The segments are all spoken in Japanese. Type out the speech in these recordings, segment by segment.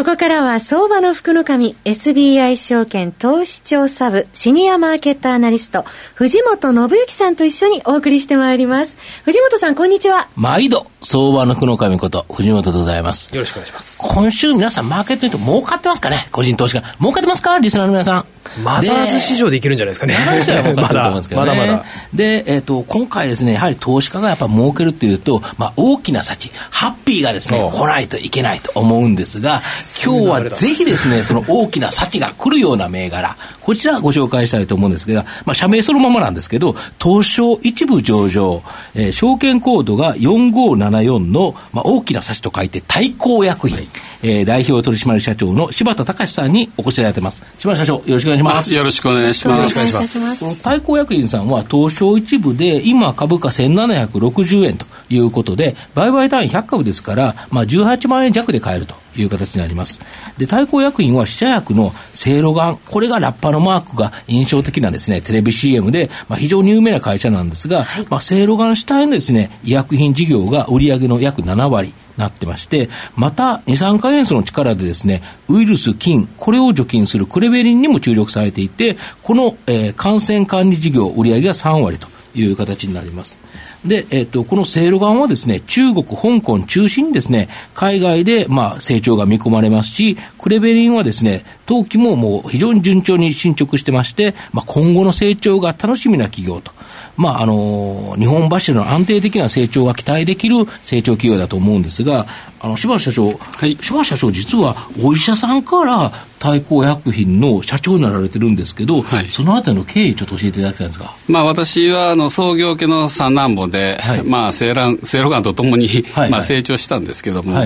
ここからは相場の福の神 SBI 証券投資調査部シニアマーケットアナリスト藤本信之さんと一緒にお送りしてまいります。藤本さんこんにちは。毎度相場の福の神こと藤本でございます。よろしくお願いします。今週皆さんマーケットにと儲かってますかね？個人投資家。儲かってますか？リスナーの皆さん。マザーズ市場でいけるんじゃないですかね。まだまだまだ。で、えっ、ー、と、今回ですね、やはり投資家がやっぱ儲けるっていうと、まあ、大きな幸、ハッピーがですね、来ないといけないと思うんですが、今日はぜひですね、その大きな幸が来るような銘柄、こちらご紹介したいと思うんですが、まあ、社名そのままなんですけど、東証一部上場、えー、証券コードが4574の、まあ、大きな幸と書いて、対抗薬品。はいえー、代表取締社長の柴田隆さんにお越しいただいてます。柴田社長、よろしくお願いします。よろしくお願いします。よろしくお願いします。対抗薬品さんは東証一部で、今株価1760円ということで、売買単位100株ですから、まあ18万円弱で買えると。いう形になります。で、対抗薬品は死者薬のセいろがん、これがラッパのマークが印象的なですね、テレビ CM で、まあ、非常に有名な会社なんですが、はい、まあ、セいろがん主体のですね、医薬品事業が売上の約7割、なってまして、また、二酸化塩素の力でですね、ウイルス、菌、これを除菌するクレベリンにも注力されていて、この、えー、感染管理事業売上が3割という形になります。で、えっ、と、このセいろがんはですね、中国、香港中心にですね、海外で、まあ、成長が見込まれますし、クレベリンはですね、当期ももう非常に順調に進捗してまして、まあ、今後の成長が楽しみな企業とまあ、あの、日本柱の安定的な成長が期待できる成長企業だと思うんですが、あの、柴田社長、はい、柴田社長実はお医者さんから対抗薬品の社長になられてるんですけど、はい、そのあたりの経緯ちょっと教えていただきたいんですか？まあ私はあの創業家の三男坊で、はい、まあセイラン、セイロガンとともに、はい、まあ成長したんですけども、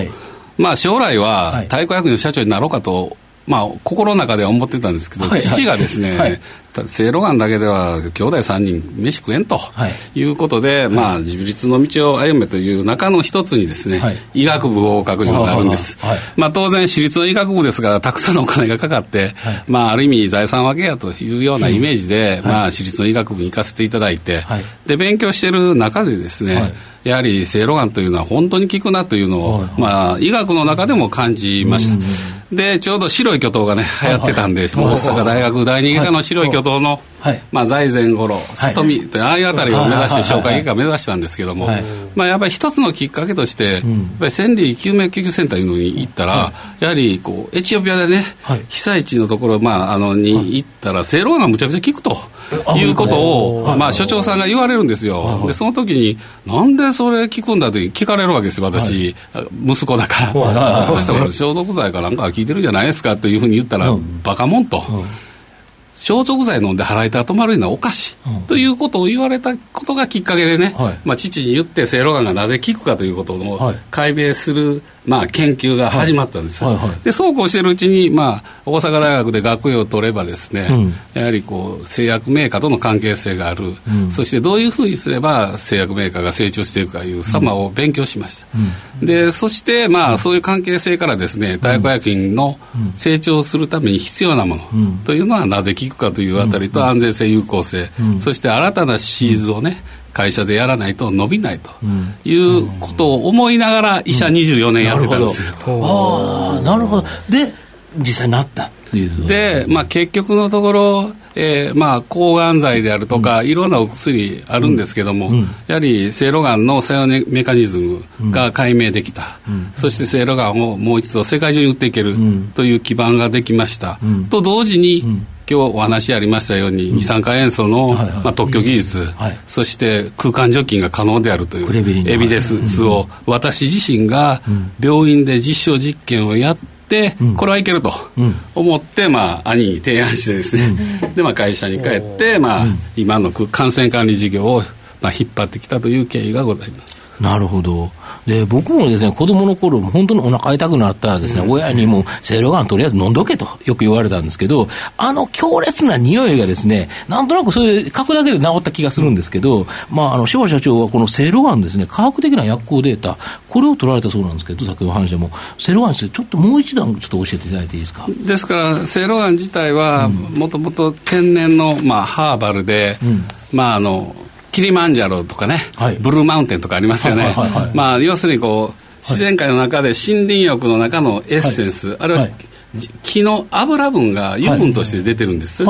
まあ将来は対抗薬品の社長になろうかとまあ、心の中では思ってたんですけど、はい。はい、父がですね、はい、正露丸だけでは兄弟3人飯食えんと。い。うことで、はい、まあ、自立の道を歩めという中の一つにですね、はい、医学部合格いうのがあるんです。まあ、当然、私立の医学部ですが、たくさんのお金がかかって、まあ、ある意味財産分けやというようなイメージで、まあ、私立の医学部に行かせていただいて、で、勉強している中でですね、やはり正露丸というのは本当に効くなというのを、まあ、医学の中でも感じました。で、ちょうど白い巨頭がね、流行ってたんで、大阪大学第二外科の白い巨頭の、まあ、財前五郎、里見とああいうあたりを目指して、紹介外科を目指したんですけども、まあ、やっぱり一つのきっかけとして、やっぱり千里救命救急センターいうのに行ったら、やはりこうエチオピアでね、被災地のところ、まあ、あのに行ったら、正論がむちゃくちゃ効くと。いうことを、まあ、所長さんが言われるんですよ。で、その時に、なんでそれ聞くんだって聞かれるわけですよ、私。息子だから。そしたら、消毒剤かなんか聞いてるじゃないですかというふうに言ったら、バカもんと。消毒剤飲んで腹痛止まるのはおかしい、うん、ということを言われたことがきっかけでね、はい、まあ、父に言ってせいろがんがなぜ効くかということを解明するまあ、研究が始まったんです、はいはいはい、でそうこうしているうちに、まあ、大阪大学で学位を取ればですね、うん、やはりこう製薬メーカーとの関係性がある、うん、そしてどういうふうにすれば製薬メーカーが成長していくかいう様を勉強しました、うん、でそして、まあ、そういう関係性からですね大学薬品の成長するために必要なものというのはなぜ効くかというあたりと安全性有効性、そして新たなシーズをね、会社でやらないと伸びないということを思いながら医者24年やってたんですよ。ああなるほど。で実際になったっていう。で、まあ、結局のところ、えーまあ、抗がん剤であるとか、うん、いろんなお薬あるんですけども、うん、やはりせいろがんの作用メカニズムが解明できた、うん、そしてせいろがんをもう一度世界中に打っていけるという基盤ができました、と同時に、今日お話ありましたように、二酸化塩素の、まあ、特許技術、そして空間除菌が可能であるというエビデンスを、私自身が病院で実証実験をやって、これはいけると思って、まあ、兄に提案してですね、で、まあ、会社に帰って、まあ、今の感染管理事業を、まあ、引っ張ってきたという経緯がございます。なるほど。で、僕もですね、子供の頃、本当にお腹痛くなったらですね、うん、親にも、セイロガンとりあえず飲んどけとよく言われたんですけど、あの強烈な匂いがですね、なんとなくそれ、書くだけで治った気がするんですけど、まあ、あの、柴社長はこのセイロガンですね、科学的な薬効データ、これを取られたそうなんですけど、先ほど話でも、セイロガンについてちょっともう一段ちょっと教えていただいていいですか？ですから、セイロガン自体は、もともと天然の、まあ、ハーバルで、うん、まあ、あの、キリマンジャロとかね、はい、ブルーマウンテンとかありますよね。まあ、要するにこう、自然界の中で森林浴の中のエッセンス、はい、あるいは木の油分が油分として出てるんです。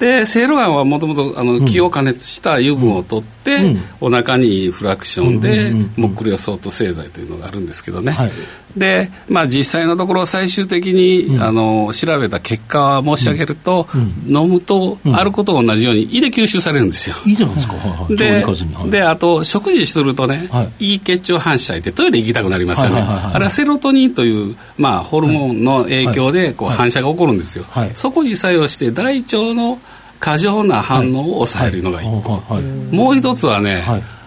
で、セイロガンはもともと木を加熱した油分を取って、うん、お腹にフラクションで、モックリオソート製剤というのがあるんですけどね。はい、で、まあ、実際のところ最終的に、うん、あの調べた結果申し上げると、うん、飲むと、あることと同じように胃で吸収されるんですよ。胃なんですか、でであと食事するとね、はい、胃血腸反射ってトイレ行きたくなりますよね、あれはセロトニンという、まあ、ホルモンの影響でこう反射が起こるんですよ、そこに作用して大腸の過剰な反応を抑えるのが一個、もう一つはね、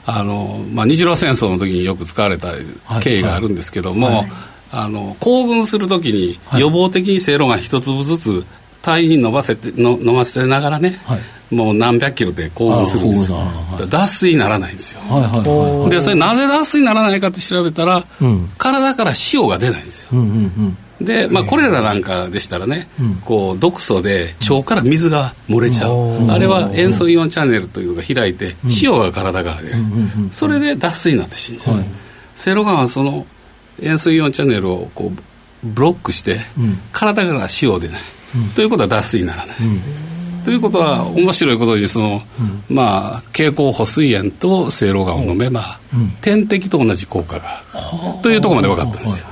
あのまあ、日露戦争の時によく使われた経緯があるんですけども、はい。はい、あの行軍する時に予防的にせいろが一粒ずつ体に伸ばせての飲ませながらね、はい、もう何百キロで行軍するんですよ、脱水にならないんですよ、はいはいはい、でそれなぜ脱水にならないかって調べたら、うん、体から塩が出ないんですよ、うんうんうんで、まあ、コレラなんかでしたらね、こう毒素で腸から水が漏れちゃう、あれは塩素イオンチャンネルというのが開いて、塩が体から出る、それで脱水になって死んじゃう、セイロガンはその塩素イオンチャンネルをこうブロックして、体から塩出ない、ということは脱水にならない、ということは面白いことにその、まあ経口補水塩とセイロガンを飲めば、点滴と同じ効果がというところまで分かったんですよ。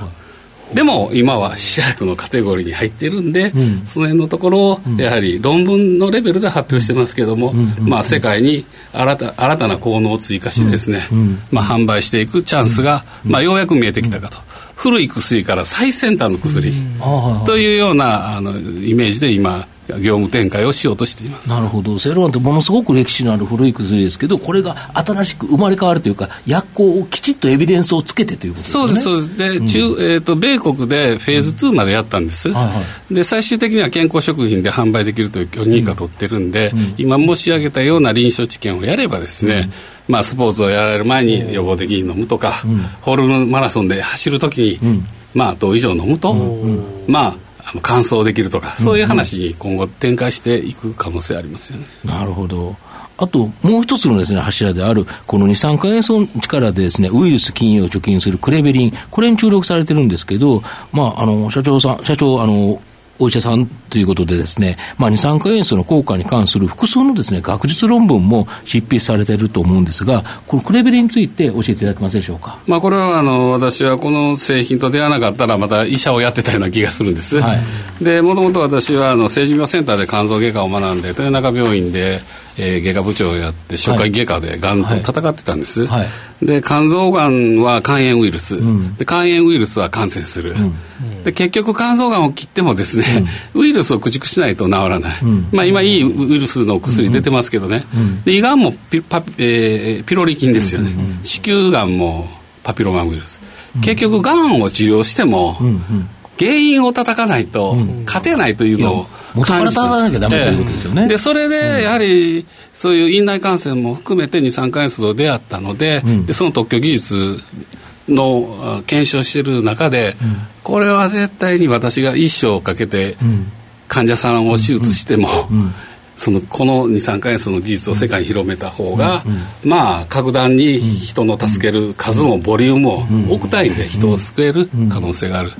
でも今は試薬のカテゴリーに入っているんで、うん、その辺のところをやはり論文のレベルで発表してますけども、まあ、世界に新た新たな効能を追加してですね、まあ、販売していくチャンスが、まあ、ようやく見えてきたかと。古い薬から最先端の薬というようなあのイメージで今業務展開をしようとしています。なるほど、セロンってものすごく歴史のある古い薬ですけど、これが新しく生まれ変わるというか、薬効をきちっとエビデンスをつけてということですね。そうです、でうん、えーと、米国でフェーズ2までやったんです、うん。はいはい、で、最終的には健康食品で販売できるという許認可取ってるんで、うん、今申し上げたような臨床治験をやればですね、まあ、スポーツをやられる前に予防的に飲むとか、ホールマラソンで走るときに、まあ、同以上飲むと、まあ、あの完走できるとか、そういう話に今後展開していく可能性ありますよね。なるほど。あと、もう一つのですね、柱である、この二酸化塩素の力でですね、ウイルス菌を除菌するクレベリン、これに注力されてるんですけど、まあ、あの、社長さん、社長、あの、お医者さんということでですね、まあ、二酸化塩素の効果に関する複数のですね、学術論文も執筆されていると思うんですが、このクレベリについて教えていただけますでしょうか？まあ、これはあの、私はこの製品と出会わなかったら、また医者をやってたような気がするんです。はい、で、もともと私はあの、成人病センターで肝臓外科を学んで、豊中病院で、えー、外科部長をやって消化器外科でがんと戦ってたんです、はい。はい、で肝臓がんは肝炎ウイルス、うん、で肝炎ウイルスは感染する、うん、で結局肝臓がんを切ってもですね、うん、ウイルスを駆逐しないと治らない、まあ、今いいウイルスの薬出てますけどね、で胃がんもピパ、えー、ピロリ菌ですよね、子宮がんもパピロマウイルス、結局がんを治療しても、原因を叩かないと勝てないというのを、元から立たなきゃダメということですよね。で、それで、やはり、そういう院内感染も含めて二酸化塩素と出会ったので、うん、でその特許技術の検証している中で、うん、これは絶対に私が一生かけて、患者さんを手術しても、そのこの二酸化塩素の技術を世界に広めた方が、うん、まあ格段に人の助ける数もボリュームも億単位で人を救える可能性がある、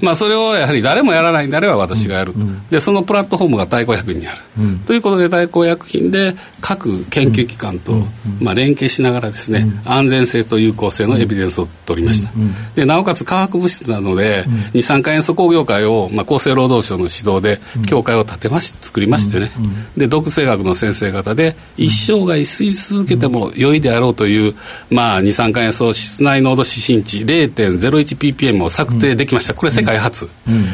まあそれをやはり誰もやらないんであれば私がやる、でそのプラットフォームが大抗薬品にある、ということで大抗薬品で各研究機関と、まあ、連携しながらですね、安全性と有効性のエビデンスを取りました、でなおかつ化学物質なので、二酸化塩素工業会を、まあ、厚生労働省の指導で協会を立てまし作りましてね、で毒性学の先生方で一生涯吸い続けても良いであろうという、まあ、二酸化塩素室内濃度指針値 0.01ppm を策定できました、これ世界初、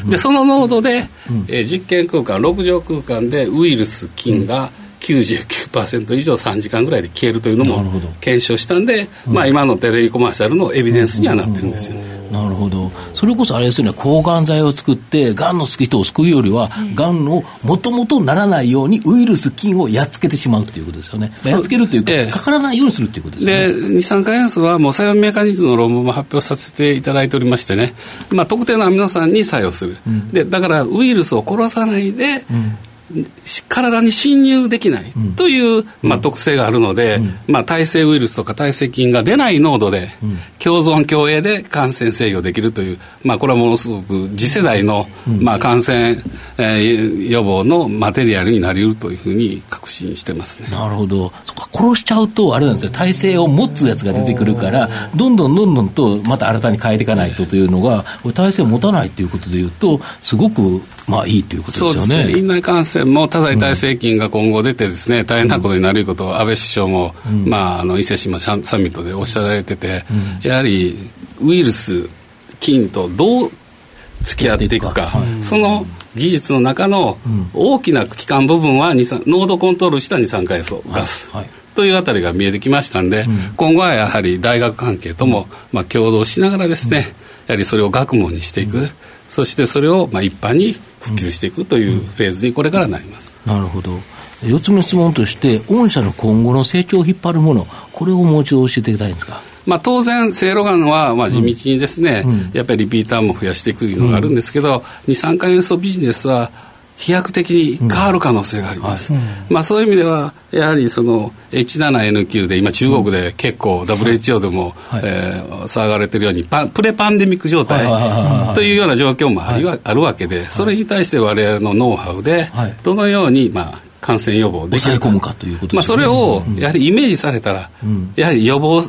でその濃度で、えー、実験空間6畳空間でウイルス菌が99%以上3時間ぐらいで消えるというのも検証したんで、まあ、今のテレビコマーシャルのエビデンスにはなってるんですよ、なるほど、それこそあれですよね、抗がん剤を作って、がんの人を救うよりは、がんをもともとならないように、ウイルス、菌をやっつけてしまうということですよね、やっつけるというか、ええ、かからないようにするということですね。で、二酸化塩素は、もう作用メカニズムの論文も発表させていただいておりましてね、まあ、特定のアミノ酸に作用する、うん、でだからウイルスを殺さないで、うん体に侵入できないという、まあ、特性があるので、まあ、耐性ウイルスとか耐性菌が出ない濃度で、共存共栄で感染制御できるという、まあ、これはものすごく次世代の、まあ、感染、えー、予防のマテリアルになりうるというふうに確信してますね。なるほど。そか殺しちゃうと、あれなんですよ、耐性を持つやつが出てくるから、どんどんどんどんとまた新たに変えていかないとというのが、耐性を持たないということでいうと、すごくまあいいということですよね。そうですね。院内感染も多剤耐性菌が今後出てですね、大変なことになることを安倍首相も、うん、まあ、あの伊勢志摩サミットでおっしゃられてて、うん、やはりウイルス、菌とどう付き合っていくか、はい、その技術の中の大きな基幹部分は濃度コントロールした二酸化塩素ガス。はい。はい。というあたりが見えてきましたんで、うん、今後はやはり大学関係とも、まあ、共同しながらですね、やはりそれを学問にしていく、そしてそれをまあ一般に普及していくというフェーズにこれからなります。なるほど。4つ目の質問として、御社の今後の成長を引っ張るもの、これをもう一度教えていただきたいんですか？まあ、当然、せいろがんはまあ地道にですね、うんうん、やっぱりリピーターも増やしていくのがあるんですけど、うん、二酸化塩素ビジネスは飛躍的に変わる可能性があります、うん。はい、まあ、そういう意味ではやはりその H7N9 で今中国で結構 WHO でも、はい、えー、騒がれてるようにパプレパンデミック状態というような状況もあり、はい、あるわけでそれに対して我々のノウハウでどのようにまあ感染予防できるか。かということまあ、それをやはりイメージされたら、うん、やはり予防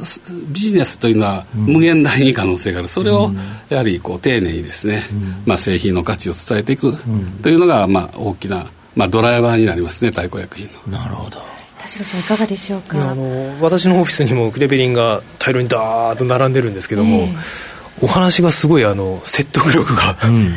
ビジネスというのは無限大に可能性がある、それをやはりこう丁寧にですね、うん、まあ、製品の価値を伝えていく。というのが、まあ、大きな、まあ、ドライバーになりますね、太鼓薬品の。なるほど。田代さんいかがでしょうか？あの私のオフィスにもクレベリンが大量にダーッと並んでるんですけども、えー、お話がすごいあの説得力が、うん、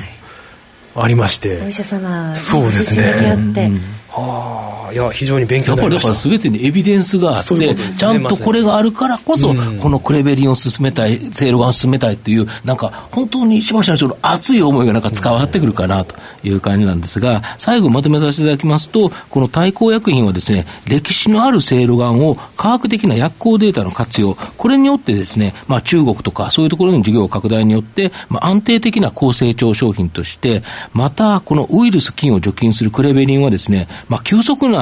ありまして。お医者様そうですね、うん。はあ、いや、非常に勉強になりました。やっぱりだから全てにエビデンスがあって、ね、ちゃんとこれがあるからこそ、うん、このクレベリンを進めたい、セイロガンを進めたいっていう、なんか本当に柴社長の熱い思いがなんか伝わってくるかなという感じなんですが、最後まとめさせていただきますと、この対抗薬品はですね、歴史のあるセイロガンを科学的な薬効データの活用、これによってですね、まあ中国とかそういうところの事業拡大によって、まあ安定的な高成長商品として、またこのウイルス菌を除菌するクレベリンはですね、まあ、急速な期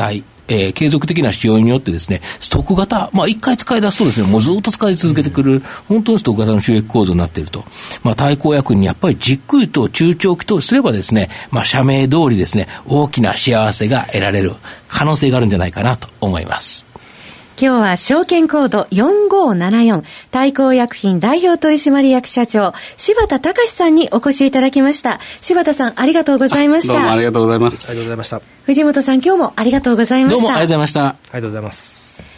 待、えー、継続的な使用によってですね、ストック型、まあ一回使い出すとですね、もうずっと使い続けてくる、本当にストック型の収益構造になっていると。まあ対抗薬にやっぱりじっくりと中長期とすればですね、まあ社名通りですね、大きな幸せが得られる可能性があるんじゃないかなと思います。今日は証券コード4574対抗薬品代表取締役社長柴田隆さんにお越しいただきました。柴田さんありがとうございました。どうもありがとうございます。ありがとうございました。藤本さん今日もありがとうございました。どうもありがとうございました。ありがとうございます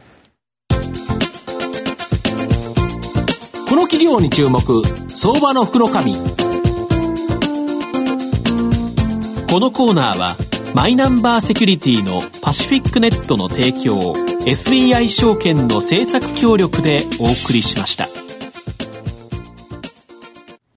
の企業に注目相場の福のこのコーナーはマイナンバーセキュリティのパシフィックネットの提供を SBI 証券の政策協力でお送りしました。